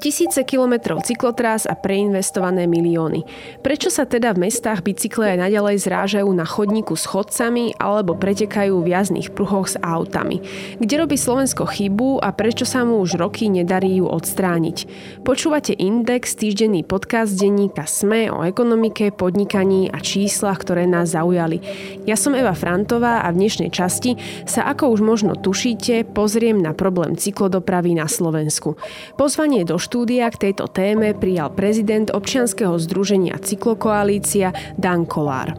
Tisíce kilometrov cyklotrás a preinvestované milióny. Prečo sa teda v mestách bicykle aj naďalej zrážajú na chodníku s chodcami alebo pretekajú v jazdných pruhoch s autami? Kde robí Slovensko chybu a prečo sa mu už roky nedarí ju odstrániť? Počúvate Index, týždenný podcast denníka SME o ekonomike, podnikaní a číslach, ktoré nás zaujali. Ja som Eva Frantová a v dnešnej časti sa, ako už možno tušíte, pozriem na problém cyklodopravy na Slovensku. Pozvanie do štúdia k tejto téme prijal prezident občianskeho združenia Cyklokoalícia Dan Kolár.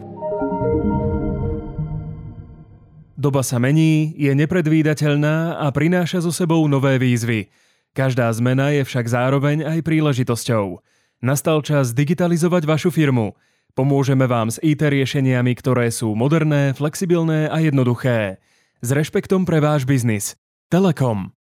Doba sa mení, je nepredvídateľná a prináša so sebou nové výzvy. Každá zmena je však zároveň aj príležitosťou. Nastal čas digitalizovať vašu firmu. Pomôžeme vám s IT riešeniami, ktoré sú moderné, flexibilné a jednoduché. S rešpektom pre váš biznis. Telekom.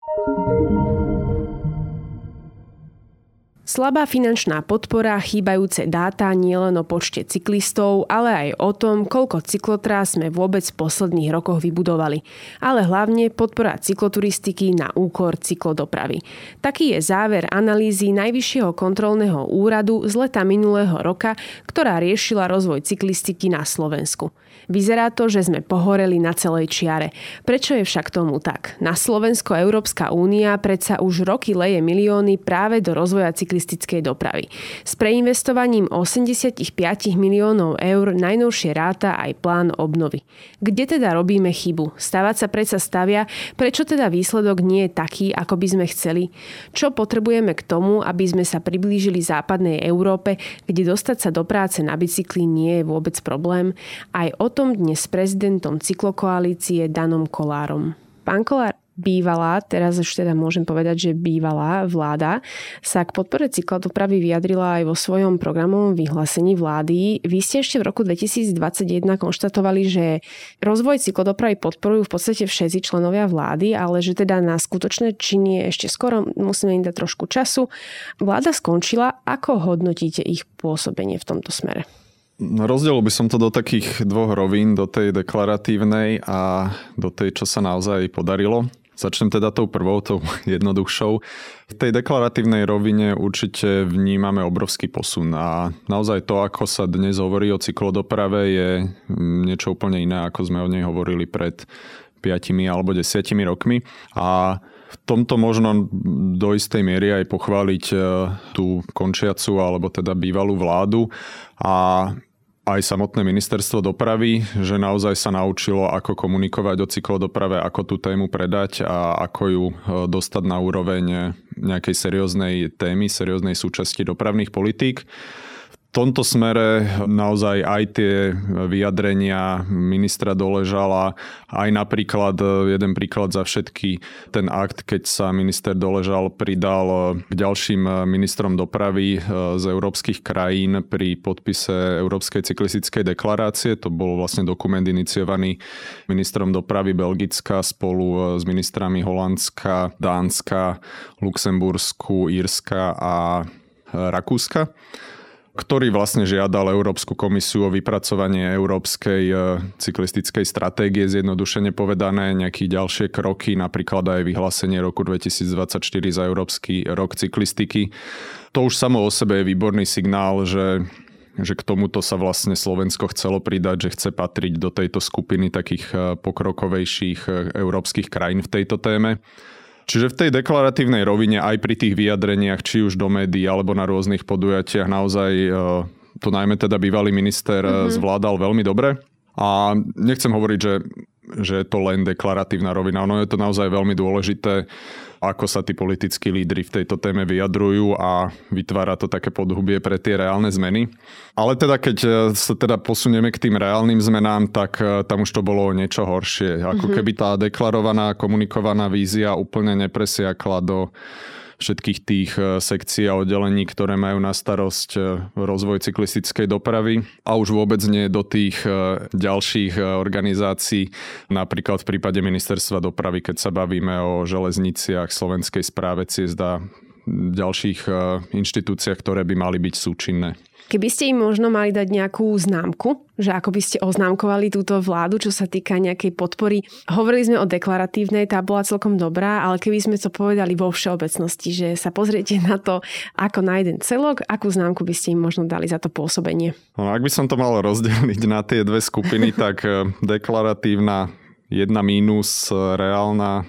Slabá finančná podpora, chýbajúce dáta nielen o počte cyklistov, ale aj o tom, koľko cyklotrás sme vôbec v posledných rokoch vybudovali. Ale hlavne podpora cykloturistiky na úkor cyklodopravy. Taký je záver analýzy Najvyššieho kontrolného úradu z leta minulého roka, ktorá riešila rozvoj cyklistiky na Slovensku. Vyzerá to, že sme pohoreli na celej čiare. Prečo je však tomu tak? Na Slovensko Európska únia predsa už roky leje milióny práve do rozvoja cyklistiky turistickej dopravy. S preinvestovaním 85 miliónov eur najnovšie ráta aj plán obnovy. Kde teda robíme chybu? Stavať sa predsa stavia, prečo teda výsledok nie je taký, ako by sme chceli? Čo potrebujeme k tomu, aby sme sa priblížili západnej Európe, kde dostať sa do práce na bicykli nie je vôbec problém? Aj o tom dnes s prezidentom cyklokoalície Danom Kolárom. Pán Kolár, bývalá, teraz už teda môžem povedať, že bývalá vláda sa k podpore cyklodopravy vyjadrila aj vo svojom programovom vyhlásení vlády. Vy ste ešte v roku 2021 konštatovali, že rozvoj cyklodopravy podporujú v podstate všetci členovia vlády, ale že teda na skutočné činy je ešte skoro, musíme im dať trošku času. Vláda skončila, ako hodnotíte ich pôsobenie v tomto smere? No, rozdelil by som to do takých dvoch rovín, do tej deklaratívnej a do tej, čo sa naozaj podarilo. Začnem teda tou prvou, tou jednoduchšou. V tej deklaratívnej rovine určite vnímame obrovský posun a naozaj to, ako sa dnes hovorí o cyklodoprave, je niečo úplne iné, ako sme o nej hovorili pred 5 alebo 10 rokmi. A v tomto možno do istej miery aj pochváliť e, tú končiacu alebo teda bývalú vládu a aj samotné ministerstvo dopravy, že naozaj sa naučilo, ako komunikovať o cyklodoprave, ako tú tému predať a ako ju e, dostať na úroveň nejakej serióznej témy, serióznej súčasti dopravných politík tomto smere naozaj aj tie vyjadrenia ministra Doležala, aj napríklad, jeden príklad za všetky, ten akt, keď sa minister Doležal pridal k ďalším ministrom dopravy eh, z európskych krajín pri podpise Európskej cyklistickej deklarácie. To bol vlastne dokument iniciovaný ministrom dopravy Belgická spolu eh, s ministrami Holandska, Dánska, Luxembursku, Írska a eh, Rakúska ktorý vlastne žiadal Európsku komisiu o vypracovanie európskej e, cyklistickej stratégie, zjednodušene povedané nejaké ďalšie kroky, napríklad aj vyhlásenie roku 2024 za Európsky rok cyklistiky. To už samo o sebe je výborný signál, že že k tomuto sa vlastne Slovensko chcelo pridať, že chce patriť do tejto skupiny takých e, pokrokovejších e, európskych krajín v tejto téme. Čiže v tej deklaratívnej rovine aj pri tých vyjadreniach, či už do médií alebo na rôznych podujatiach, naozaj e, to najmä teda bývalý minister mm-hmm. zvládal veľmi dobre. A nechcem hovoriť, že, že je to len deklaratívna rovina. Ono je to naozaj veľmi dôležité ako sa tí politickí lídry v tejto téme vyjadrujú a vytvára to také podhubie pre tie reálne zmeny. Ale teda keď e, sa teda posunieme k tým reálnym zmenám, tak e, tam už to bolo niečo horšie. Ako mm-hmm. keby tá deklarovaná, komunikovaná vízia úplne nepresiakla do všetkých tých e, sekcií a oddelení, ktoré majú na starosť e, rozvoj cyklistickej dopravy a už vôbec nie do tých e, ďalších organizácií, napríklad v prípade ministerstva dopravy, keď sa bavíme o železniciach, slovenskej správe ciest a ďalších inštitúciách, ktoré by mali byť súčinné. Keby ste im možno mali dať nejakú známku, že ako by ste oznámkovali túto vládu, čo sa týka nejakej podpory. Hovorili sme o deklaratívnej, tá bola celkom dobrá, ale keby sme to povedali vo všeobecnosti, že sa pozriete na to ako na jeden celok, akú známku by ste im možno dali za to pôsobenie? No, ak by som to mal rozdeliť na tie dve skupiny, tak e, deklaratívna jedna mínus, e, reálna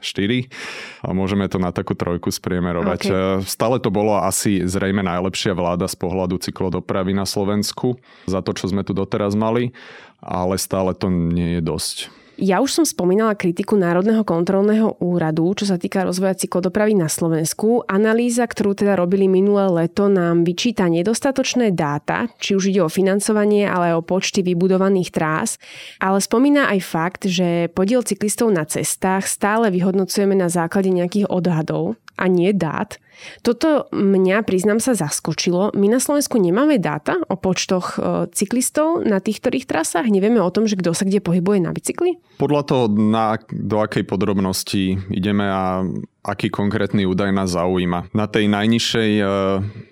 4 a môžeme to na takú trojku spriemerovať. Okay. E, stále to bolo asi zrejme najlepšia vláda z pohľadu cyklodopravy na Slovensku za to, čo sme tu doteraz mali, ale stále to nie je dosť. Ja už som spomínala kritiku Národného kontrolného úradu, čo sa týka rozvoja cyklodopravy na Slovensku. Analýza, ktorú teda robili minulé leto, nám vyčíta nedostatočné dáta, či už ide o financovanie, ale aj o počty vybudovaných trás. Ale spomína aj fakt, že podiel cyklistov na cestách stále vyhodnocujeme na základe nejakých odhadov a nie dát. Toto mňa, priznám sa, zaskočilo. My na Slovensku nemáme dáta o počtoch e, cyklistov na tých ktorých trasách? Nevieme o tom, že kto sa kde pohybuje na bicykli? Podľa toho, na, do akej podrobnosti ideme a aký konkrétny údaj nás zaujíma. Na tej najnižšej e,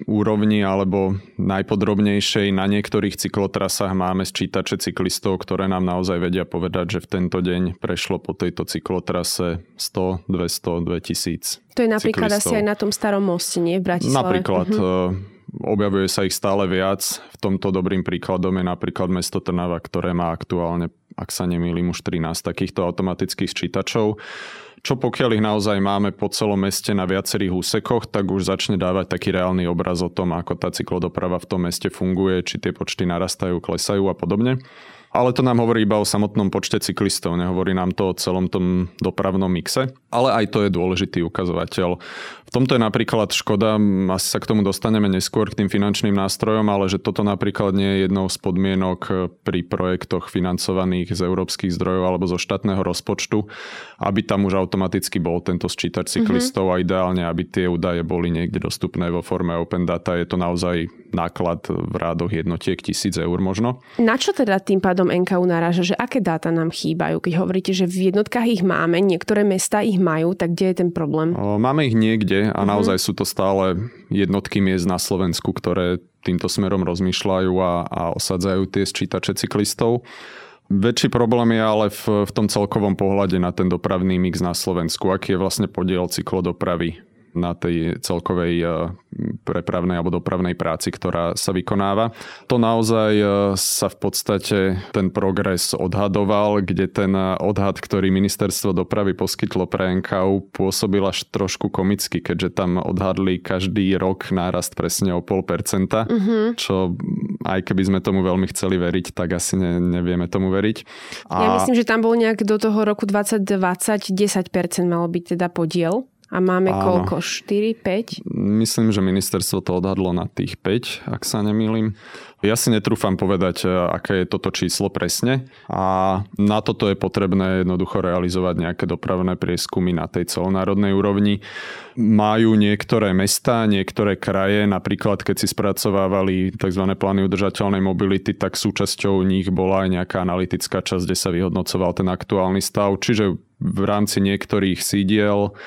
úrovni alebo najpodrobnejšej na niektorých cyklotrasách máme sčítače cyklistov, ktoré nám naozaj vedia povedať, že v tento deň prešlo po tejto cyklotrase 100, 200, 2000 To je napríklad cyklistov. asi aj na tom starom moste, nie? V Bratislave. Napríklad. Uh-huh objavuje sa ich stále viac. V tomto dobrým príkladom je napríklad mesto Trnava, ktoré má aktuálne, ak sa nemýlim, už 13 takýchto automatických sčítačov čo pokiaľ ich naozaj máme po celom meste na viacerých úsekoch, tak už začne dávať taký reálny obraz o tom, ako tá cyklodoprava v tom meste funguje, či tie počty narastajú, klesajú a podobne. Ale to nám hovorí iba o samotnom počte cyklistov, nehovorí nám to o celom tom dopravnom mixe. Ale aj to je dôležitý ukazovateľ. V tomto je napríklad škoda, asi sa k tomu dostaneme neskôr k tým finančným nástrojom, ale že toto napríklad nie je jednou z podmienok pri projektoch financovaných z európskych zdrojov alebo zo štátneho rozpočtu, aby tam už automaticky bol tento sčítač cyklistov mm-hmm. a ideálne, aby tie údaje boli niekde dostupné vo forme open data. Je to naozaj náklad v rádoch jednotiek tisíc eur možno. Na čo teda tým pádom NKU naráža, že aké dáta nám chýbajú? Keď hovoríte, že v jednotkách ich máme, niektoré mesta ich majú, tak kde je ten problém? Máme ich niekde a uh-huh. naozaj sú to stále jednotky miest na Slovensku, ktoré týmto smerom rozmýšľajú a, a osadzajú tie sčítače cyklistov. Väčší problém je ale v, v tom celkovom pohľade na ten dopravný mix na Slovensku. Aký je vlastne podiel cyklodopravy na tej celkovej e, prepravnej alebo dopravnej práci, ktorá sa vykonáva. To naozaj e, sa v podstate ten progres odhadoval, kde ten odhad, ktorý ministerstvo dopravy poskytlo pre NKU, pôsobil až trošku komicky, keďže tam odhadli každý rok nárast presne o pol percenta, uh-huh. čo aj keby sme tomu veľmi chceli veriť, tak asi ne, nevieme tomu veriť. A... Ja myslím, že tam bol nejak do toho roku 2020 10% malo byť teda podiel a máme Áno. koľko? 4, 5? Myslím, že ministerstvo to odhadlo na tých 5, ak sa nemýlim. Ja si netrúfam povedať, e, aké je toto číslo presne a na toto je potrebné jednoducho realizovať nejaké dopravné prieskumy na tej celonárodnej úrovni. Majú niektoré mesta, niektoré kraje, napríklad keď si spracovávali tzv. plány udržateľnej mobility, tak súčasťou nich bola aj nejaká analytická časť, kde sa vyhodnocoval ten aktuálny stav. Čiže v rámci niektorých sídiel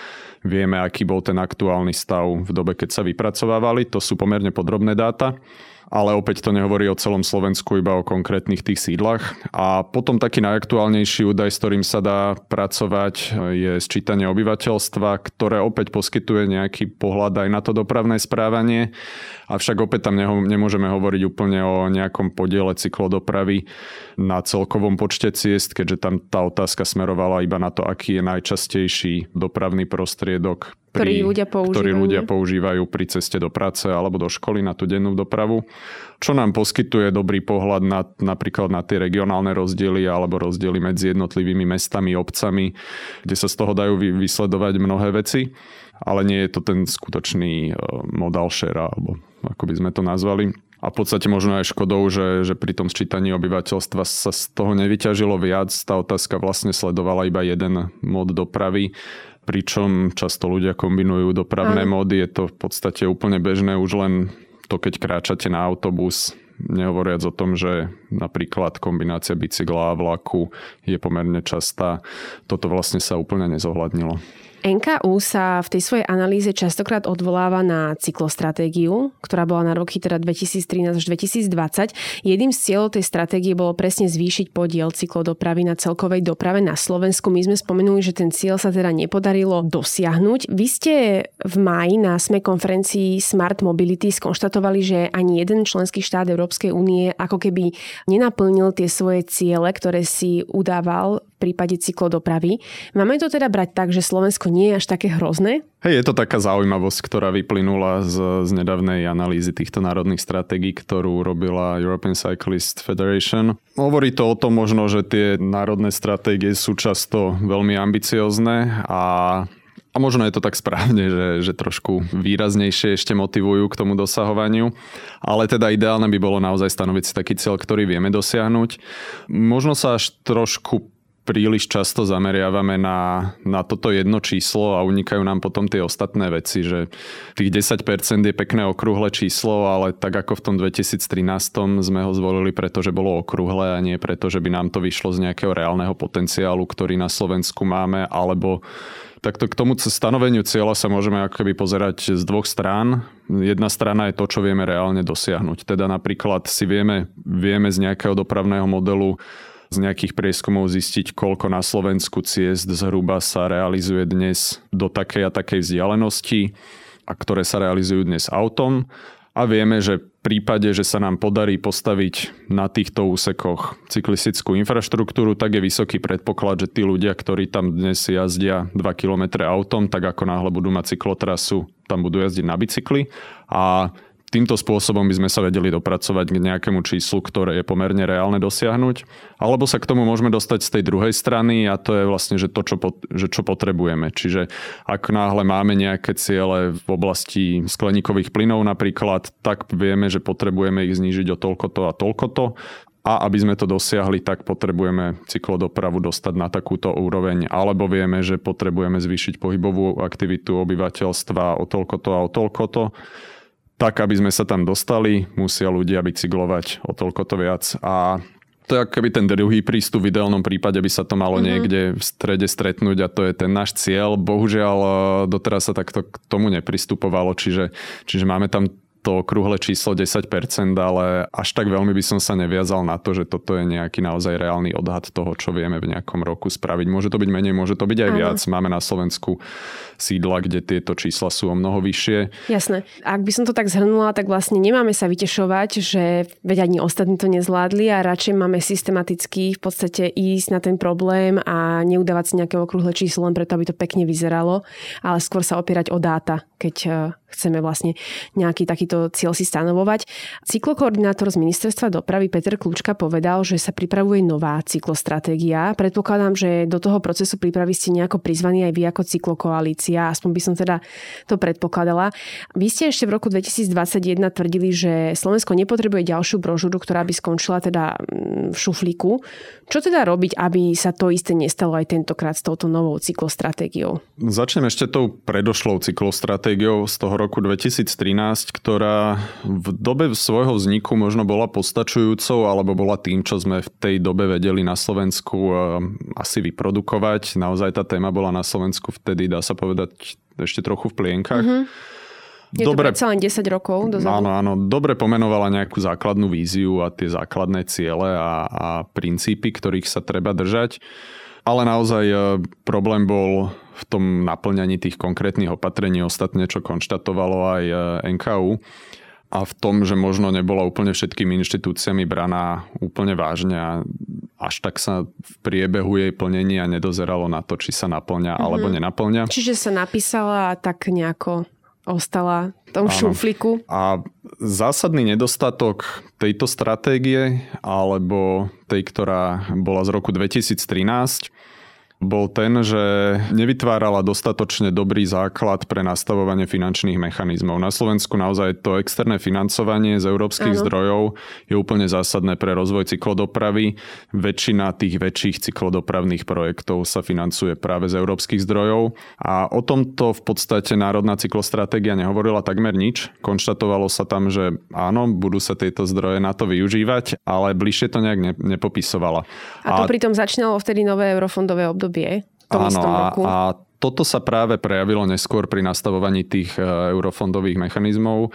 Vieme, aký bol ten aktuálny stav v dobe, keď sa vypracovávali. To sú pomerne podrobné dáta ale opäť to nehovorí o celom Slovensku, iba o konkrétnych tých sídlach. A potom taký najaktuálnejší údaj, s ktorým sa dá pracovať, je sčítanie obyvateľstva, ktoré opäť poskytuje nejaký pohľad aj na to dopravné správanie. Avšak opäť tam nemôžeme hovoriť úplne o nejakom podiele cyklodopravy na celkovom počte ciest, keďže tam tá otázka smerovala iba na to, aký je najčastejší dopravný prostriedok ktorý ľudia používajú. Ktorí ľudia používajú pri ceste do práce alebo do školy na tú dennú dopravu. Čo nám poskytuje dobrý pohľad na, napríklad na tie regionálne rozdiely alebo rozdiely medzi jednotlivými mestami, obcami, kde sa z toho dajú vysledovať mnohé veci. Ale nie je to ten skutočný e, modal share, alebo ako by sme to nazvali. A v podstate možno aj škodou, že, že pri tom sčítaní obyvateľstva sa z toho nevyťažilo viac. Tá otázka vlastne sledovala iba jeden mod dopravy pričom často ľudia kombinujú dopravné Aj. módy. Je to v podstate úplne bežné, už len to, keď kráčate na autobus, nehovoriac o tom, že napríklad kombinácia bicykla a vlaku je pomerne častá. Toto vlastne sa úplne nezohľadnilo. NKU sa v tej svojej analýze častokrát odvoláva na cyklostratégiu, ktorá bola na roky teda 2013 až 2020. Jedným z cieľov tej stratégie bolo presne zvýšiť podiel cyklodopravy na celkovej doprave na Slovensku. My sme spomenuli, že ten cieľ sa teda nepodarilo dosiahnuť. Vy ste v máji na SME konferencii Smart Mobility skonštatovali, že ani jeden členský štát Európskej únie ako keby nenaplnil tie svoje ciele, ktoré si udával prípade cyklodopravy. Máme to teda brať tak, že Slovensko nie je až také hrozné? Hej, je to taká zaujímavosť, ktorá vyplynula z, z nedávnej analýzy týchto národných stratégií, ktorú robila European Cyclist Federation. Hovorí to o tom možno, že tie národné stratégie sú často veľmi ambiciozne a a možno je to tak správne, že, že trošku výraznejšie ešte motivujú k tomu dosahovaniu. Ale teda ideálne by bolo naozaj stanoviť si taký cieľ, ktorý vieme dosiahnuť. Možno sa až trošku príliš často zameriavame na, na toto jedno číslo a unikajú nám potom tie ostatné veci, že tých 10% je pekné okrúhle číslo, ale tak ako v tom 2013 sme ho zvolili, pretože bolo okrúhle a nie preto, že by nám to vyšlo z nejakého reálneho potenciálu, ktorý na Slovensku máme, alebo Takto k tomu stanoveniu cieľa sa môžeme ako pozerať z dvoch strán. Jedna strana je to, čo vieme reálne dosiahnuť. Teda napríklad si vieme, vieme z nejakého dopravného modelu z nejakých prieskumov zistiť, koľko na Slovensku ciest zhruba sa realizuje dnes do takej a takej vzdialenosti a ktoré sa realizujú dnes autom. A vieme, že v prípade, že sa nám podarí postaviť na týchto úsekoch cyklistickú infraštruktúru, tak je vysoký predpoklad, že tí ľudia, ktorí tam dnes jazdia 2 km autom, tak ako náhle budú mať cyklotrasu, tam budú jazdiť na bicykli. A týmto spôsobom by sme sa vedeli dopracovať k nejakému číslu, ktoré je pomerne reálne dosiahnuť. Alebo sa k tomu môžeme dostať z tej druhej strany a to je vlastne, že to, čo, pot, že čo potrebujeme. Čiže ak náhle máme nejaké ciele v oblasti skleníkových plynov napríklad, tak vieme, že potrebujeme ich znížiť o toľkoto a toľkoto a aby sme to dosiahli, tak potrebujeme cyklodopravu dostať na takúto úroveň, alebo vieme, že potrebujeme zvýšiť pohybovú aktivitu obyvateľstva o toľkoto a o toľkoto tak, aby sme sa tam dostali, musia ľudia bicyklovať o toľko to viac. A to je keby ten druhý prístup, v ideálnom prípade by sa to malo mm-hmm. niekde v strede stretnúť a to je ten náš cieľ. Bohužiaľ doteraz sa takto k tomu nepristupovalo, čiže, čiže máme tam to okrúhle číslo 10%, ale až tak veľmi by som sa neviazal na to, že toto je nejaký naozaj reálny odhad toho, čo vieme v nejakom roku spraviť. Môže to byť menej, môže to byť aj viac. Máme na Slovensku sídla, kde tieto čísla sú o mnoho vyššie. Jasné. Ak by som to tak zhrnula, tak vlastne nemáme sa vytešovať, že veď ani ostatní to nezvládli a radšej máme systematicky v podstate ísť na ten problém a neudávať si nejaké okrúhle číslo len preto, aby to pekne vyzeralo, ale skôr sa opierať o dáta, keď eh, chceme vlastne nejaký takýto cieľ si stanovovať. Cyklokoordinátor z ministerstva dopravy Peter Kľúčka povedal, že sa pripravuje nová cyklostratégia. Predpokladám, že do toho procesu prípravy ste nejako prizvaní aj vy ako cyklokoalícia, aspoň by som teda to predpokladala. Vy ste ešte v roku 2021 tvrdili, že Slovensko nepotrebuje ďalšiu brožúru, ktorá by skončila teda mm, v šuflíku. Čo teda robiť, aby sa to isté nestalo aj tentokrát s touto novou cyklostratégiou? Začnem ešte tou predošlou cyklostratégiou z toho roku 2013, ktorá v dobe svojho vzniku možno bola postačujúcou alebo bola tým, čo sme v tej dobe vedeli na Slovensku eh, asi vyprodukovať. Naozaj tá téma bola na Slovensku vtedy, dá sa povedať, ešte trochu v plienkach. Mm-hmm. Je dobre, to len 10 rokov dozadu. Áno, áno. Dobre pomenovala nejakú základnú víziu a tie základné ciele a, a princípy, ktorých sa treba držať. Ale naozaj eh, problém bol v tom naplňaní tých konkrétnych opatrení ostatne, čo konštatovalo aj e, NKU a v tom, že možno nebola úplne všetkými inštitúciami braná úplne vážne a až tak sa v priebehu jej plnenia nedozeralo na to, či sa naplňa mm-hmm. alebo nenaplňa. Čiže sa napísala a tak nejako ostala v tom Áno. šufliku. A zásadný nedostatok tejto stratégie alebo tej, ktorá bola z roku 2013, bol ten, že nevytvárala dostatočne dobrý základ pre nastavovanie finančných mechanizmov. Na Slovensku naozaj to externé financovanie z európskych ano. zdrojov je úplne zásadné pre rozvoj cyklodopravy. Väčšina tých väčších cyklodopravných projektov sa financuje práve z európskych zdrojov a o tomto v podstate Národná cyklostratégia nehovorila takmer nič. Konštatovalo sa tam, že áno, budú sa tieto zdroje na to využívať, ale bližšie to nejak nepopisovala. A to a... pritom začínalo vtedy nové eurofondové obdobie obdobie v tom Áno, istom roku. A, a toto sa práve prejavilo neskôr pri nastavovaní tých e, eurofondových mechanizmov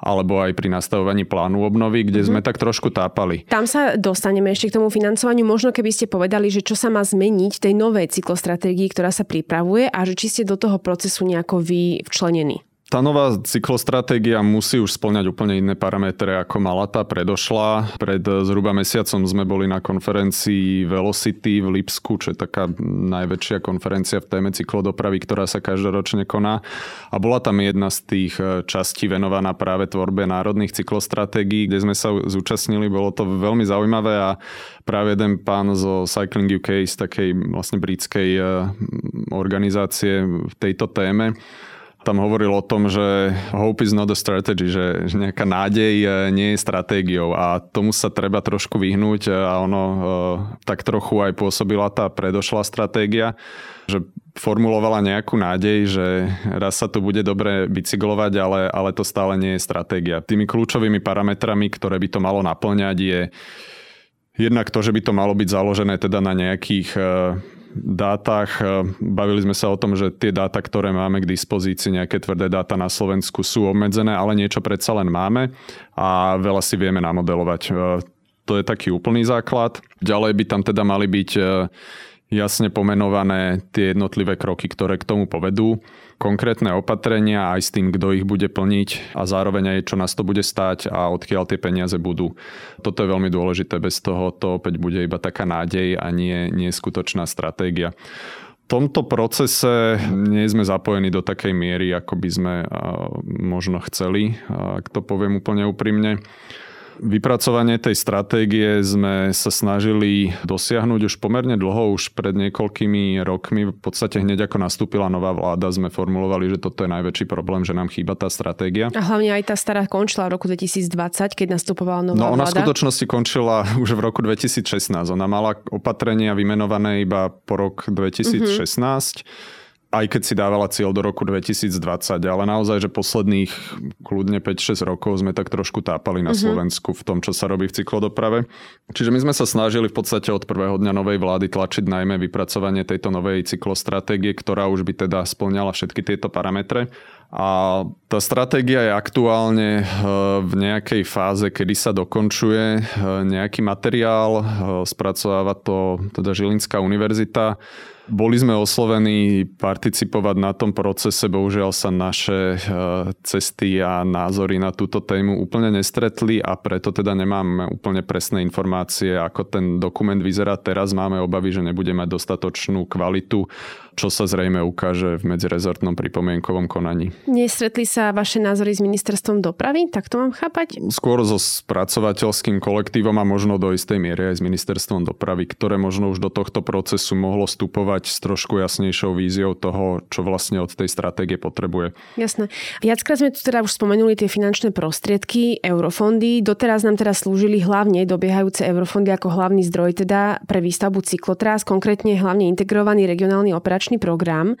alebo aj pri nastavovaní plánu obnovy, kde mm-hmm. sme tak trošku tápali. Tam sa dostaneme ešte k tomu financovaniu. Možno keby ste povedali, že čo sa má zmeniť tej novej cyklostratégii, ktorá sa pripravuje a že či ste do toho procesu nejako vy včlenení. Tá nová cyklostratégia musí už splňať úplne iné parametre ako mala tá predošla. Pred zhruba mesiacom sme boli na konferencii Velocity v Lipsku, čo je taká najväčšia konferencia v téme cyklodopravy, ktorá sa každoročne koná. A bola tam jedna z tých e, častí venovaná práve tvorbe národných cyklostratégií, kde sme sa zúčastnili. Bolo to veľmi zaujímavé a práve jeden pán zo Cycling UK z takej vlastne britskej e, organizácie v tejto téme tam hovoril o tom, že hope is not a strategy, že nejaká nádej e, nie je stratégiou a tomu sa treba trošku vyhnúť a ono e, tak trochu aj pôsobila tá predošlá stratégia, že formulovala nejakú nádej, že raz sa tu bude dobre bicyklovať, ale, ale to stále nie je stratégia. Tými kľúčovými parametrami, ktoré by to malo naplňať je jednak to, že by to malo byť založené teda na nejakých dátach. E, bavili sme sa o tom, že tie dáta, ktoré máme k dispozícii, nejaké tvrdé dáta na Slovensku sú obmedzené, ale niečo predsa len máme a veľa si vieme namodelovať. E, to je taký úplný základ. Ďalej by tam teda mali byť e, jasne pomenované tie jednotlivé kroky, ktoré k tomu povedú, konkrétne opatrenia aj s tým, kto ich bude plniť a zároveň aj čo nás to bude stáť a odkiaľ tie peniaze budú. Toto je veľmi dôležité, bez toho to opäť bude iba taká nádej a nie, nie skutočná stratégia. V tomto procese nie sme zapojení do takej miery, ako by sme možno chceli, ak to poviem úplne úprimne. Vypracovanie tej stratégie sme sa snažili dosiahnuť už pomerne dlho, už pred niekoľkými rokmi. V podstate hneď ako nastúpila nová vláda, sme formulovali, že toto je najväčší problém, že nám chýba tá stratégia. A hlavne aj tá stará končila v roku 2020, keď nastupovala nová no, ona vláda. v skutočnosti končila už v roku 2016. Ona mala opatrenia vymenované iba po rok 2016. Mm-hmm aj keď si dávala cieľ do roku 2020, ale naozaj, že posledných kľudne 5-6 rokov sme tak trošku tápali na uh-huh. Slovensku v tom, čo sa robí v cyklodoprave. Čiže my sme sa snažili v podstate od prvého dňa novej vlády tlačiť najmä vypracovanie tejto novej cyklostratégie, ktorá už by teda splňala všetky tieto parametre. A tá stratégia je aktuálne eh, v nejakej fáze, kedy sa dokončuje eh, nejaký materiál, eh, spracováva to teda Žilinská univerzita boli sme oslovení participovať na tom procese, bohužiaľ sa naše e, cesty a názory na túto tému úplne nestretli a preto teda nemáme úplne presné informácie, ako ten dokument vyzerá teraz. Máme obavy, že nebude mať dostatočnú kvalitu čo sa zrejme ukáže v medzirezortnom pripomienkovom konaní. Nestretli sa vaše názory s ministerstvom dopravy? Tak to mám chápať? Skôr so spracovateľským kolektívom a možno do istej miery aj s ministerstvom dopravy, ktoré možno už do tohto procesu mohlo vstupovať s trošku jasnejšou víziou toho, čo vlastne od tej stratégie potrebuje. Jasné. Viackrát sme tu teda už spomenuli tie finančné prostriedky, eurofondy. Doteraz nám teda slúžili hlavne dobiehajúce eurofondy ako hlavný zdroj teda pre výstavbu cyklotrás, konkrétne hlavne integrovaný regionálny operačný program.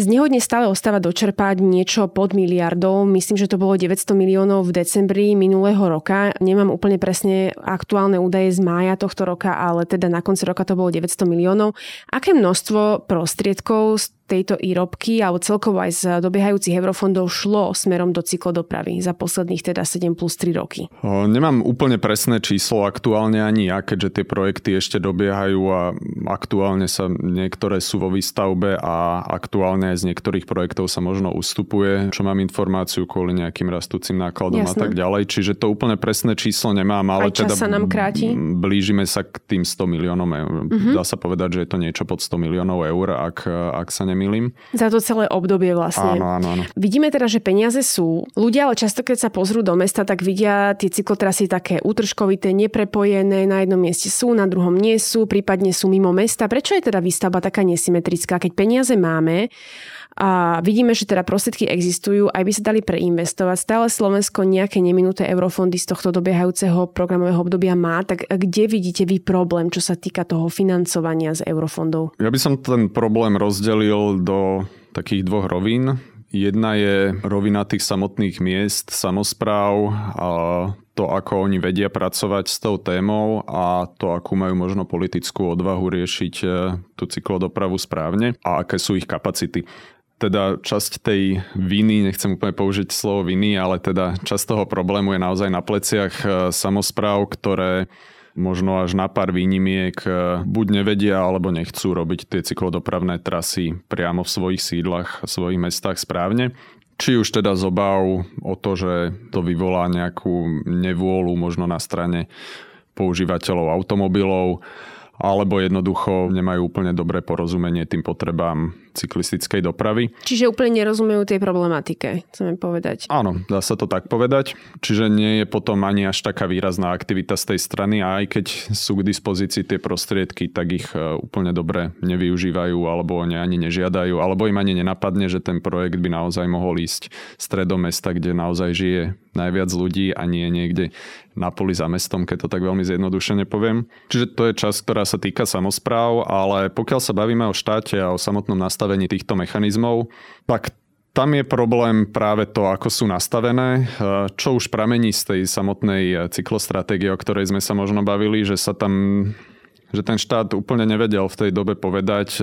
Z neho dnes stále ostáva dočerpať niečo pod miliardou. Myslím, že to bolo 900 miliónov v decembri minulého roka. Nemám úplne presne aktuálne údaje z mája tohto roka, ale teda na konci roka to bolo 900 miliónov. Aké množstvo prostriedkov z tejto výrobky alebo celkovo aj z dobiehajúcich eurofondov šlo smerom do cyklodopravy za posledných teda 7 plus 3 roky? Nemám úplne presné číslo aktuálne ani ja, keďže tie projekty ešte dobiehajú a aktuálne sa niektoré sú vo výstavbe a aktuálne aj z niektorých projektov sa možno ustupuje, čo mám informáciu kvôli nejakým rastúcim nákladom Jasne. a tak ďalej. Čiže to úplne presné číslo nemám, ale aj teda sa nám kráti? blížime sa k tým 100 miliónom eur. Uh-huh. Dá sa povedať, že je to niečo pod 100 miliónov eur, ak, ak sa nemýlim nemýlim. Za to celé obdobie vlastne. Áno, áno, áno. Vidíme teda, že peniaze sú. Ľudia ale často, keď sa pozrú do mesta, tak vidia tie cyklotrasy také útržkovité, neprepojené. Na jednom mieste sú, na druhom nie sú, prípadne sú mimo mesta. Prečo je teda výstavba taká nesymetrická? Keď peniaze máme, a vidíme, že teda prostriedky existujú, aj by sa dali preinvestovať. Stále Slovensko nejaké neminuté eurofondy z tohto dobiehajúceho programového obdobia má, tak kde vidíte vy problém, čo sa týka toho financovania z eurofondov? Ja by som ten problém rozdelil do takých dvoch rovín. Jedna je rovina tých samotných miest, samozpráv, a to, ako oni vedia pracovať s tou témou a to, akú majú možno politickú odvahu riešiť e, tú cyklodopravu správne a aké sú ich kapacity teda časť tej viny, nechcem úplne použiť slovo viny, ale teda časť toho problému je naozaj na pleciach e, samozpráv, ktoré možno až na pár výnimiek e, buď nevedia alebo nechcú robiť tie cyklodopravné trasy priamo v svojich sídlach, v svojich mestách správne. Či už teda z obav o to, že to vyvolá nejakú nevôľu možno na strane používateľov automobilov, alebo jednoducho nemajú úplne dobré porozumenie tým potrebám cyklistickej dopravy. Čiže úplne nerozumejú tej problematike, chceme povedať. Áno, dá sa to tak povedať. Čiže nie je potom ani až taká výrazná aktivita z tej strany a aj keď sú k dispozícii tie prostriedky, tak ich e, úplne dobre nevyužívajú alebo ne, ani nežiadajú, alebo im ani nenapadne, že ten projekt by naozaj mohol ísť stredom mesta, kde naozaj žije najviac ľudí a nie niekde na poli za mestom, keď to tak veľmi zjednodušene poviem. Čiže to je časť, ktorá sa týka samozpráv, ale pokiaľ sa bavíme o štáte a o samotnom nastavení týchto mechanizmov, tak tam je problém práve to, ako sú nastavené, čo už pramení z tej samotnej cyklostratégie, o ktorej sme sa možno bavili, že sa tam že ten štát úplne nevedel v tej dobe povedať,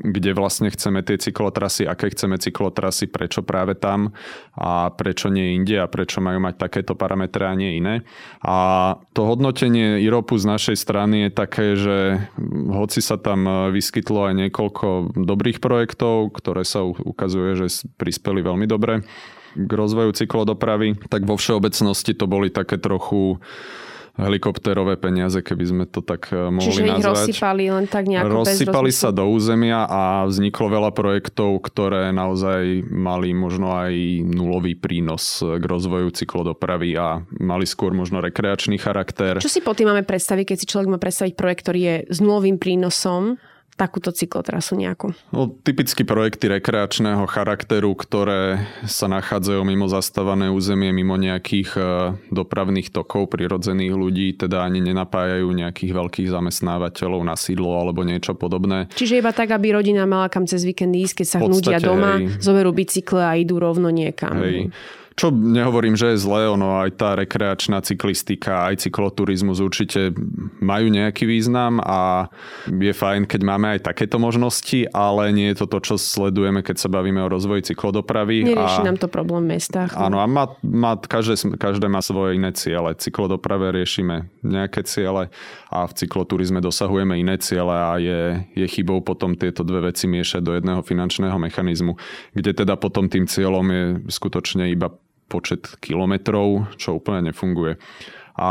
kde vlastne chceme tie cyklotrasy, aké chceme cyklotrasy, prečo práve tam a prečo nie inde a prečo majú mať takéto parametre a nie iné. A to hodnotenie IROPu z našej strany je také, že hoci sa tam vyskytlo aj niekoľko dobrých projektov, ktoré sa ukazuje, že prispeli veľmi dobre k rozvoju cyklodopravy, tak vo všeobecnosti to boli také trochu helikopterové peniaze, keby sme to tak eh, mohli Čiže nazvať. ich rozsypali len tak nejako Rozsypali sa do územia a vzniklo veľa projektov, ktoré naozaj mali možno aj nulový prínos k rozvoju cyklodopravy a mali skôr možno rekreačný charakter. Čo si po tým máme predstaviť, keď si človek má predstaviť projekt, ktorý je s nulovým prínosom? Takúto cyklotrasu nejakú? No, typicky projekty rekreačného charakteru, ktoré sa nachádzajú mimo zastávané územie, mimo nejakých e, dopravných tokov prirodzených ľudí, teda ani nenapájajú nejakých veľkých zamestnávateľov na sídlo alebo niečo podobné. Čiže iba tak, aby rodina mala kam cez víkend ísť, keď sa hnúdia doma, hej. zoberú bicykle a idú rovno niekam. Hej. Čo nehovorím, že je zlé, ono aj tá rekreačná cyklistika, aj cykloturizmus určite majú nejaký význam a je fajn, keď máme aj takéto možnosti, ale nie je to to, čo sledujeme, keď sa bavíme o rozvoji cyklodopravy. Nerieši a, nám to problém v mestách. Áno, a má, má, každé, každé má svoje iné ciele. Cyklodoprave riešime nejaké ciele a v cykloturizme dosahujeme iné ciele a je, je chybou potom tieto dve veci miešať do jedného finančného mechanizmu, kde teda potom tým cieľom je skutočne iba počet kilometrov, čo úplne nefunguje. A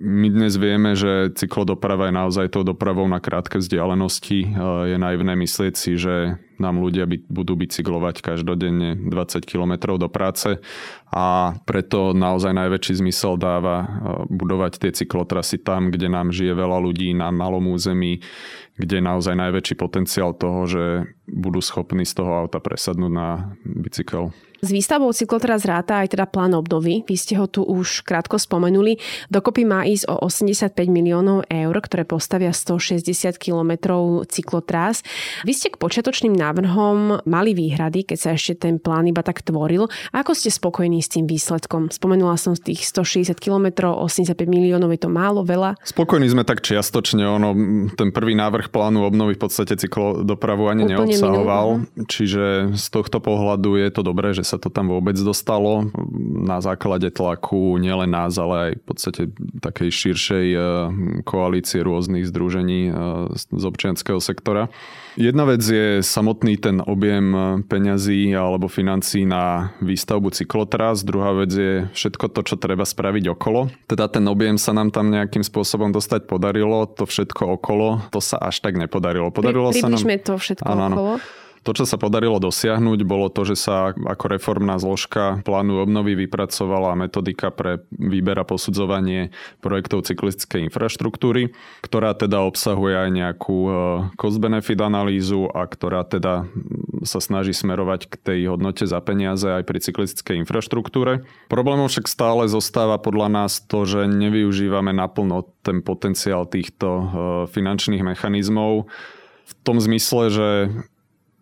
my dnes vieme, že cyklodoprava je naozaj tou dopravou na krátke vzdialenosti. E, je naivné myslieť si, že nám ľudia by, budú bicyklovať každodenne 20 km do práce a preto naozaj najväčší zmysel dáva e, budovať tie cyklotrasy tam, kde nám žije veľa ľudí na malom území, kde je naozaj najväčší potenciál toho, že budú schopní z toho auta presadnúť na bicykel. S výstavbou cyklotra zráta aj teda plán obnovy. Vy ste ho tu už krátko spomenuli. Dokopy má ísť o 85 miliónov eur, ktoré postavia 160 kilometrov cyklotrás. Vy ste k počiatočným návrhom mali výhrady, keď sa ešte ten plán iba tak tvoril. Ako ste spokojní s tým výsledkom? Spomenula som z tých 160 kilometrov, 85 miliónov, je to málo, veľa? Spokojní sme tak čiastočne. Ono, ten prvý návrh plánu obnovy v podstate cyklodopravu ani Úplne neobsahoval. Minul. Čiže z tohto pohľadu je to dobré, že sa to tam vôbec dostalo na základe tlaku nielen nás, ale aj v podstate takej širšej eh, koalície rôznych združení eh, z občianského sektora. Jedna vec je samotný ten objem eh, peňazí alebo financí na výstavbu cyklotras, druhá vec je všetko to, čo treba spraviť okolo. Teda ten objem sa nám tam nejakým spôsobom dostať podarilo, to všetko okolo, to sa až tak nepodarilo. Podarilo Pri, sa nám... to všetko áno, okolo. Áno. To, čo sa podarilo dosiahnuť, bolo to, že sa ako reformná zložka plánu obnovy vypracovala metodika pre výber a posudzovanie projektov cyklistickej infraštruktúry, ktorá teda obsahuje aj nejakú e, cost-benefit analýzu a ktorá teda sa snaží smerovať k tej hodnote za peniaze aj pri cyklistickej infraštruktúre. Problémom však stále zostáva podľa nás to, že nevyužívame naplno ten potenciál týchto e, finančných mechanizmov v tom zmysle, že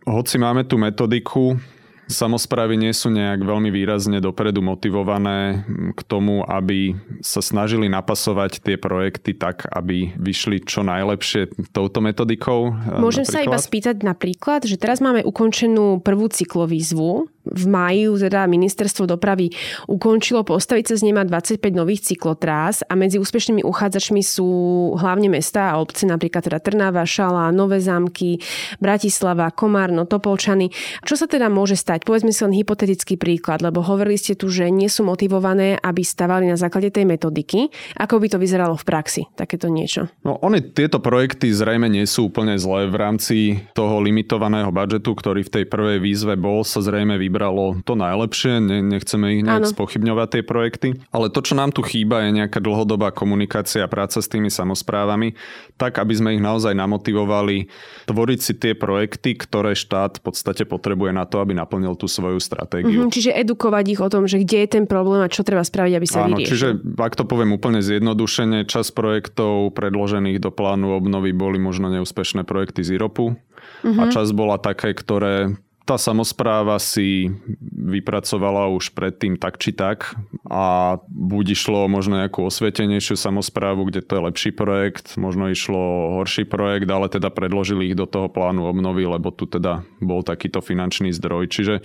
hoci máme tú metodiku, Samozprávy nie sú nejak veľmi výrazne dopredu motivované k tomu, aby sa snažili napasovať tie projekty tak, aby vyšli čo najlepšie touto metodikou. Môžem napríklad? sa iba spýtať napríklad, že teraz máme ukončenú prvú cyklovýzvu v máji teda ministerstvo dopravy ukončilo postaviť cez nema 25 nových cyklotrás a medzi úspešnými uchádzačmi sú hlavne mesta a obce, napríklad teda Trnava, Šala, Nové zámky, Bratislava, Komárno, Topolčany. Čo sa teda môže stať? Povedzme si len hypotetický príklad, lebo hovorili ste tu, že nie sú motivované, aby stavali na základe tej metodiky. Ako by to vyzeralo v praxi, takéto niečo? No, oni, tieto projekty zrejme nie sú úplne zlé. V rámci toho limitovaného budžetu, ktorý v tej prvej výzve bol, sa zrejme vybrali vybralo to najlepšie, ne, nechceme ich nejak ano. spochybňovať tie projekty, ale to, čo nám tu chýba, je nejaká dlhodobá komunikácia a práca s tými samozprávami, tak aby sme ich naozaj namotivovali tvoriť si tie projekty, ktoré štát v podstate potrebuje na to, aby naplnil tú svoju stratégiu. Mm-hmm, čiže edukovať ich o tom, že kde je ten problém a čo treba spraviť, aby sa Áno, vyriešil. Čiže ak to poviem úplne zjednodušene, čas projektov predložených do plánu obnovy boli možno neúspešné projekty z IROPu mm-hmm. a mhm. čas bola také, ktoré tá samozpráva si vypracovala už predtým tak či tak a buď išlo možno nejakú osvietenejšiu samozprávu, kde to je lepší projekt, možno išlo horší projekt, ale teda predložili ich do toho plánu obnovy, lebo tu teda bol takýto finančný zdroj. Čiže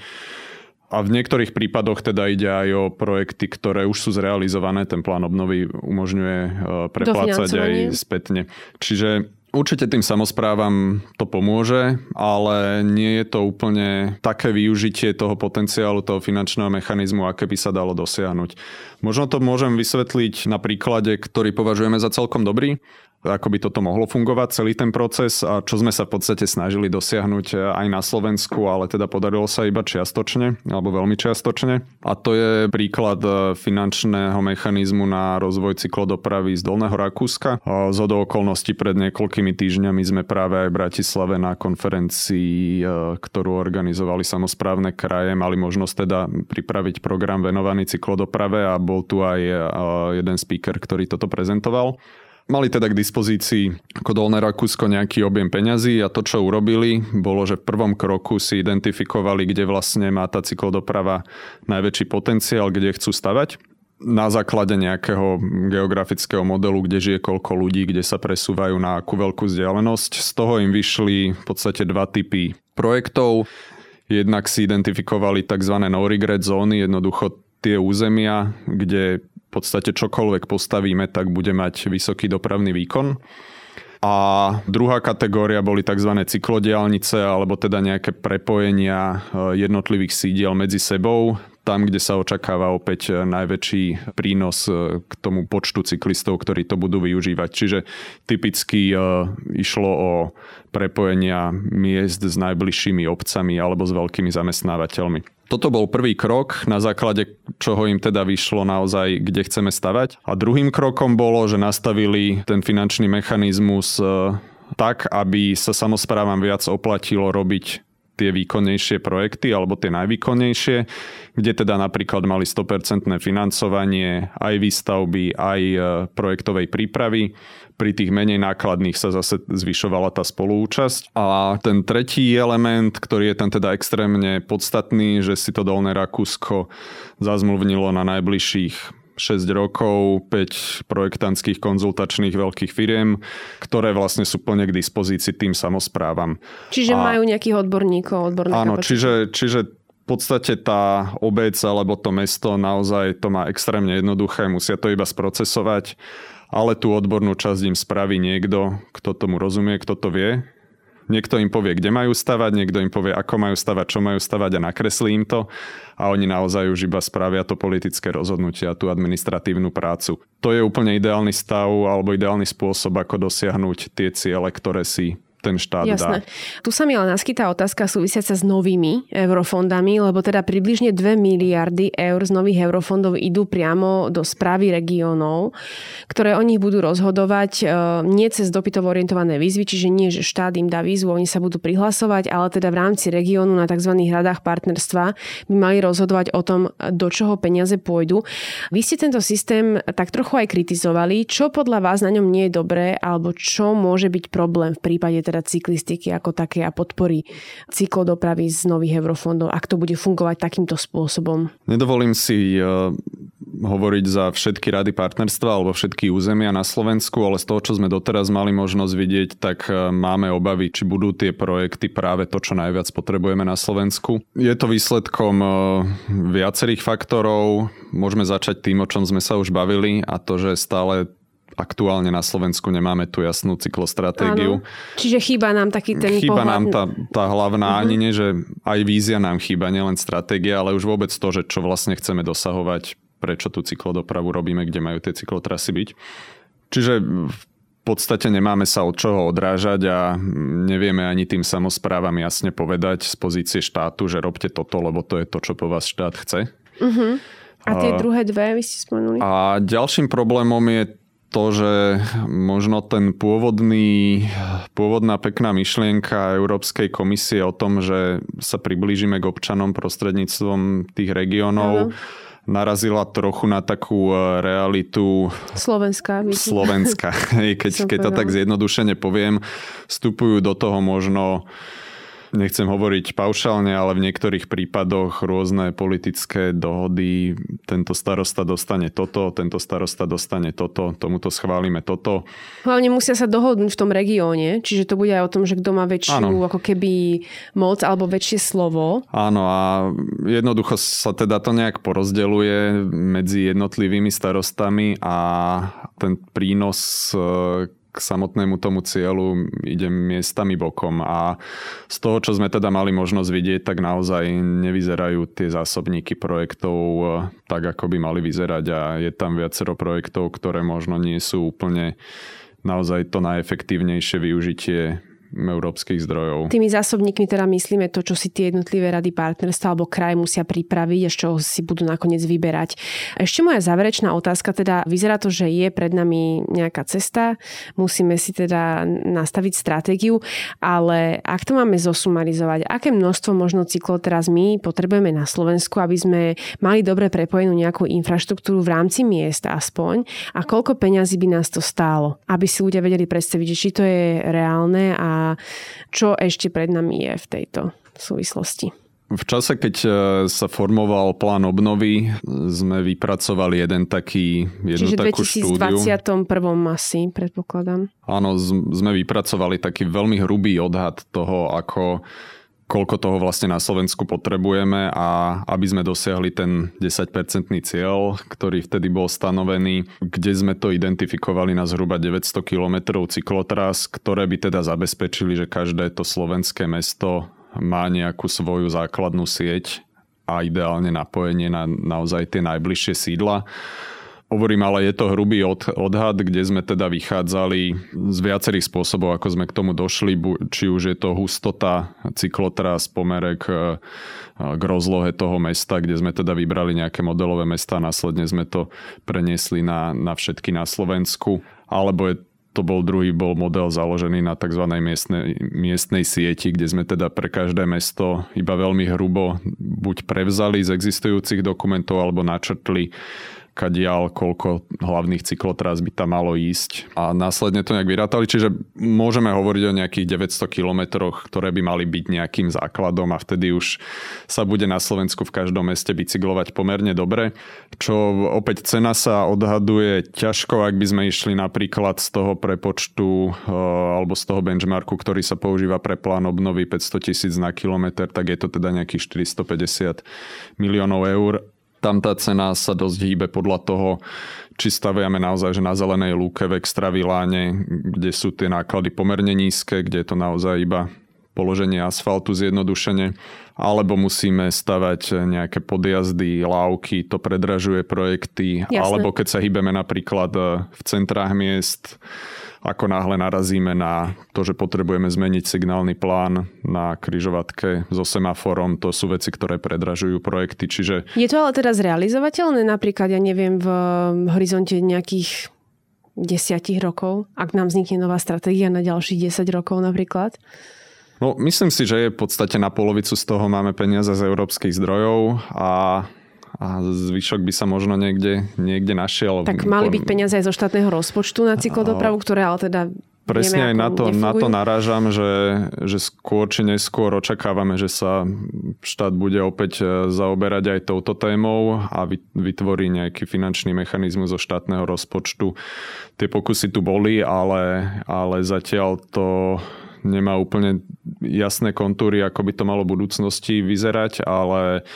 a v niektorých prípadoch teda ide aj o projekty, ktoré už sú zrealizované. Ten plán obnovy umožňuje e, preplácať aj spätne. Čiže Určite tým samozprávam to pomôže, ale nie je to úplne také využitie toho potenciálu, toho finančného mechanizmu, aké by sa dalo dosiahnuť. Možno to môžem vysvetliť na príklade, ktorý považujeme za celkom dobrý ako by toto mohlo fungovať, celý ten proces a čo sme sa v podstate snažili dosiahnuť eh, aj na Slovensku, ale teda podarilo sa iba čiastočne, alebo veľmi čiastočne. A to je príklad eh, finančného mechanizmu na rozvoj cyklodopravy z Dolného Rakúska. Z okolností pred niekoľkými týždňami sme práve aj v Bratislave na konferencii, eh, ktorú organizovali samozprávne kraje, mali možnosť teda pripraviť program venovaný cyklodoprave a bol tu aj jeden speaker, ktorý toto prezentoval. Mali teda k dispozícii ako Dolné Rakúsko nejaký objem peňazí a to, čo urobili, bolo, že v prvom kroku si identifikovali, kde vlastne má tá cyklodoprava najväčší potenciál, kde chcú stavať na základe nejakého geografického modelu, kde žije koľko ľudí, kde sa presúvajú na akú veľkú vzdialenosť. Z toho im vyšli v podstate dva typy projektov. Jednak si identifikovali tzv. no regret zóny, jednoducho tie územia, kde v podstate čokoľvek postavíme, tak bude mať vysoký dopravný výkon. A druhá kategória boli tzv. cyklodiálnice, alebo teda nejaké prepojenia eh, jednotlivých sídiel medzi sebou, tam, kde sa očakáva opäť eh, najväčší prínos eh, k tomu počtu cyklistov, ktorí to budú využívať. Čiže typicky išlo o prepojenia miest s najbližšími obcami alebo s veľkými zamestnávateľmi. Toto bol prvý krok, na základe čoho im teda vyšlo naozaj, kde chceme stavať. A druhým krokom bolo, že nastavili ten finančný mechanizmus e, tak, aby sa samozprávam viac oplatilo robiť tie výkonnejšie projekty alebo tie najvýkonnejšie, kde teda napríklad mali 100% financovanie aj výstavby, aj e, projektovej prípravy pri tých menej nákladných sa zase zvyšovala tá spolúčasť. A ten tretí element, ktorý je ten teda extrémne podstatný, že si to Dolné Rakúsko zazmluvnilo na najbližších 6 rokov, 5 projektantských konzultačných veľkých firiem, ktoré vlastne sú plne k dispozícii tým samozprávam. Čiže a, majú nejakých odborníkov, odborné Áno, čiže, čiže v podstate tá obec alebo to mesto naozaj to má extrémne jednoduché, musia to iba sprocesovať ale tú odbornú časť im spraví niekto, kto tomu rozumie, kto to vie. Niekto im povie, kde majú stavať, niekto im povie, ako majú stavať, čo majú stavať a nakreslí im to a oni naozaj už iba spravia to politické rozhodnutie a tú administratívnu prácu. To je úplne ideálny stav alebo ideálny spôsob, ako dosiahnuť tie ciele, ktoré si ten štát Jasné. dá. Tu sa mi ale naskytá otázka súvisiaca s novými eurofondami, lebo teda približne 2 miliardy eur z nových eurofondov idú priamo do správy regiónov, ktoré o nich budú rozhodovať e, nie cez dopytovo orientované výzvy, čiže nie, že štát im dá výzvu, oni sa budú prihlasovať, ale teda v rámci regiónu na tzv. radách partnerstva by mali rozhodovať o tom, do čoho peniaze pôjdu. Vy ste tento systém tak trochu aj kritizovali. Čo podľa vás na ňom nie je dobré, alebo čo môže byť problém v prípade teda cyklistiky ako také a podpory cyklodopravy z nových eurofondov, ak to bude fungovať takýmto spôsobom? Nedovolím si eh, hovoriť za všetky rady partnerstva alebo všetky územia na Slovensku, ale z toho, čo sme doteraz mali možnosť vidieť, tak eh, máme obavy, či budú tie projekty práve to, čo najviac potrebujeme na Slovensku. Je to výsledkom eh, viacerých faktorov. Môžeme začať tým, o čom sme sa už bavili a to, že stále aktuálne na Slovensku nemáme tú jasnú cyklostratégiu. Áno. Čiže chýba nám taký ten Chýba pohľad... nám tá, tá hlavná, uh-huh. ani nie, že aj vízia nám chýba, nielen stratégia, ale už vôbec to, že čo vlastne chceme dosahovať, prečo tú cyklodopravu robíme, kde majú tie cyklotrasy byť. Čiže v podstate nemáme sa od čoho odrážať a nevieme ani tým samozprávam jasne povedať z pozície štátu, že robte toto, lebo to je to, čo po vás štát chce. Uh-huh. A tie druhé dve, vy ste spomenuli? A ďalším problémom je to, že možno ten pôvodný, pôvodná pekná myšlienka Európskej komisie o tom, že sa priblížime k občanom prostredníctvom tých regiónov, narazila trochu na takú e, realitu Slovenska. Slovenska. Keď, keď to tak zjednodušene poviem, vstupujú do toho možno nechcem hovoriť paušálne, ale v niektorých prípadoch rôzne politické dohody, tento starosta dostane toto, tento starosta dostane toto, tomuto schválime toto. Hlavne musia sa dohodnúť v tom regióne, čiže to bude aj o tom, že kto má väčšiu ano. ako keby moc alebo väčšie slovo. Áno a jednoducho sa teda to nejak porozdeluje medzi jednotlivými starostami a ten prínos k samotnému tomu cieľu ide miestami bokom. A z toho, čo sme teda mali možnosť vidieť, tak naozaj nevyzerajú tie zásobníky projektov eh, tak, ako by mali vyzerať. A je tam viacero projektov, ktoré možno nie sú úplne naozaj to najefektívnejšie využitie európskych zdrojov. Tými zásobníkmi teda myslíme to, čo si tie jednotlivé rady partnerstva alebo kraj musia pripraviť a z čoho si budú nakoniec vyberať. Ešte moja záverečná otázka, teda vyzerá to, že je pred nami nejaká cesta, musíme si teda nastaviť stratégiu, ale ak to máme zosumarizovať, aké množstvo možno cyklov teraz my potrebujeme na Slovensku, aby sme mali dobre prepojenú nejakú infraštruktúru v rámci miesta aspoň a koľko peňazí by nás to stálo, aby si ľudia vedeli predstaviť, či to je reálne a čo ešte pred nami je v tejto súvislosti. V čase, keď e, sa formoval plán obnovy, sme vypracovali jeden taký, jednu Čiže takú štúdiu. Čiže v 2021 asi, predpokladám. Áno, sme vypracovali taký veľmi hrubý odhad toho, ako koľko toho vlastne na Slovensku potrebujeme a aby sme dosiahli ten 10-percentný cieľ, ktorý vtedy bol stanovený, kde sme to identifikovali na zhruba 900 km cyklotras, ktoré by teda zabezpečili, že každé to slovenské mesto má nejakú svoju základnú sieť a ideálne napojenie na naozaj tie najbližšie sídla. Hovorím, ale je to hrubý od, odhad, kde sme teda vychádzali z viacerých spôsobov, ako sme k tomu došli, či už je to hustota cyklotras, pomere k, k rozlohe toho mesta, kde sme teda vybrali nejaké modelové mesta a následne sme to preniesli na, na všetky na Slovensku, alebo je to bol druhý bol model založený na tzv. Miestnej, miestnej sieti, kde sme teda pre každé mesto iba veľmi hrubo buď prevzali z existujúcich dokumentov alebo načrtli kadiaľ, koľko hlavných cyklotras by tam malo ísť. A následne to nejak vyrátali, čiže môžeme hovoriť o nejakých 900 kilometroch, ktoré by mali byť nejakým základom a vtedy už sa bude na Slovensku v každom meste bicyklovať pomerne dobre, čo opäť cena sa odhaduje ťažko, ak by sme išli napríklad z toho prepočtu eh, alebo z toho benchmarku, ktorý sa používa pre plán obnovy 500 tisíc na kilometr, tak je to teda nejakých 450 miliónov eur tam tá cena sa dosť hýbe podľa toho, či staviame naozaj že na zelenej lúke v extraviláne, kde sú tie náklady pomerne nízke, kde je to naozaj iba položenie asfaltu zjednodušene, alebo musíme stavať nejaké podjazdy, lávky, to predražuje projekty, Jasne. alebo keď sa hýbeme napríklad v centrách miest, ako náhle narazíme na to, že potrebujeme zmeniť signálny plán na kryžovatke so semaforom, to sú veci, ktoré predražujú projekty. Čiže... Je to ale teda zrealizovateľné napríklad, ja neviem, v horizonte nejakých desiatich rokov, ak nám vznikne nová stratégia na ďalších 10 rokov napríklad? No, myslím si, že je v podstate na polovicu z toho máme peniaze z európskych zdrojov a a zvyšok by sa možno niekde, niekde našiel. Tak mali byť peniaze aj zo štátneho rozpočtu na cyklodopravu, ktoré ale teda presne aj na to, na to narážam, že, že skôr či neskôr očakávame, že sa štát bude opäť e, zaoberať aj touto témou a vytvorí nejaký finančný mechanizmus zo štátneho rozpočtu. Tie pokusy tu boli, ale, ale zatiaľ to nemá úplne jasné kontúry, ako by to malo v budúcnosti vyzerať, ale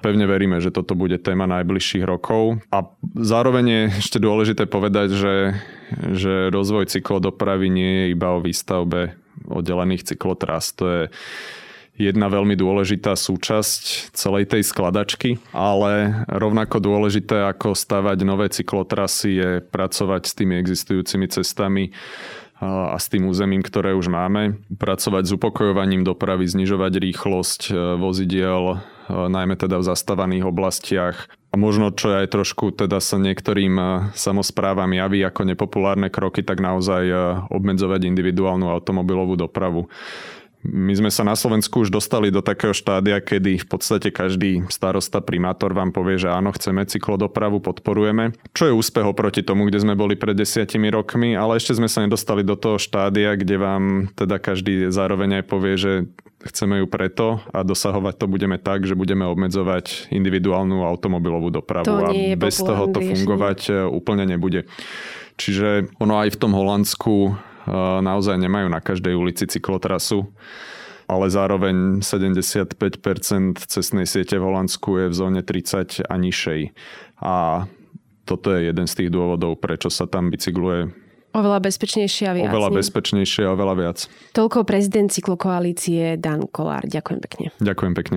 pevne veríme, že toto bude téma najbližších rokov. A zároveň je ešte dôležité povedať, že, že rozvoj cyklodopravy nie je iba o výstavbe oddelených cyklotras. To je jedna veľmi dôležitá súčasť celej tej skladačky, ale rovnako dôležité ako stavať nové cyklotrasy je pracovať s tými existujúcimi cestami a s tým územím, ktoré už máme. Pracovať s upokojovaním dopravy, znižovať rýchlosť e, vozidiel, najmä teda v zastávaných oblastiach. A možno, čo aj trošku teda sa niektorým e, samozprávam javí ako nepopulárne kroky, tak naozaj obmedzovať individuálnu automobilovú dopravu. My sme sa na Slovensku už dostali do takého štádia, kedy v podstate každý starosta, primátor vám povie, že áno, chceme cyklodopravu, podporujeme. Čo je úspech oproti tomu, kde sme boli pred desiatimi rokmi, ale ešte sme sa nedostali do toho štádia, kde vám teda každý zároveň aj povie, že chceme ju preto a dosahovať to budeme tak, že budeme obmedzovať individuálnu automobilovú dopravu to a bez toho to fungovať riešenie. úplne nebude. Čiže ono aj v tom Holandsku naozaj nemajú na každej ulici cyklotrasu ale zároveň 75% cestnej siete v Holandsku je v zóne 30 a nižšej. A toto je jeden z tých dôvodov, prečo sa tam bicykluje Oveľa bezpečnejšie a viac. Oveľa bezpečnejšie a oveľa viac. Toľko prezident cyklokoalície Dan Kolár. Ďakujem pekne. Ďakujem pekne.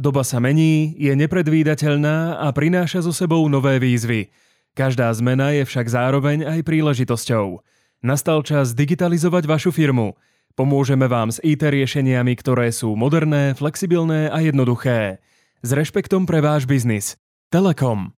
Doba sa mení, je nepredvídateľná a prináša so sebou nové výzvy. Každá zmena je však zároveň aj príležitosťou. Nastal čas digitalizovať vašu firmu. Pomôžeme vám s IT riešeniami, ktoré sú moderné, flexibilné a jednoduché. S rešpektom pre váš biznis. Telekom.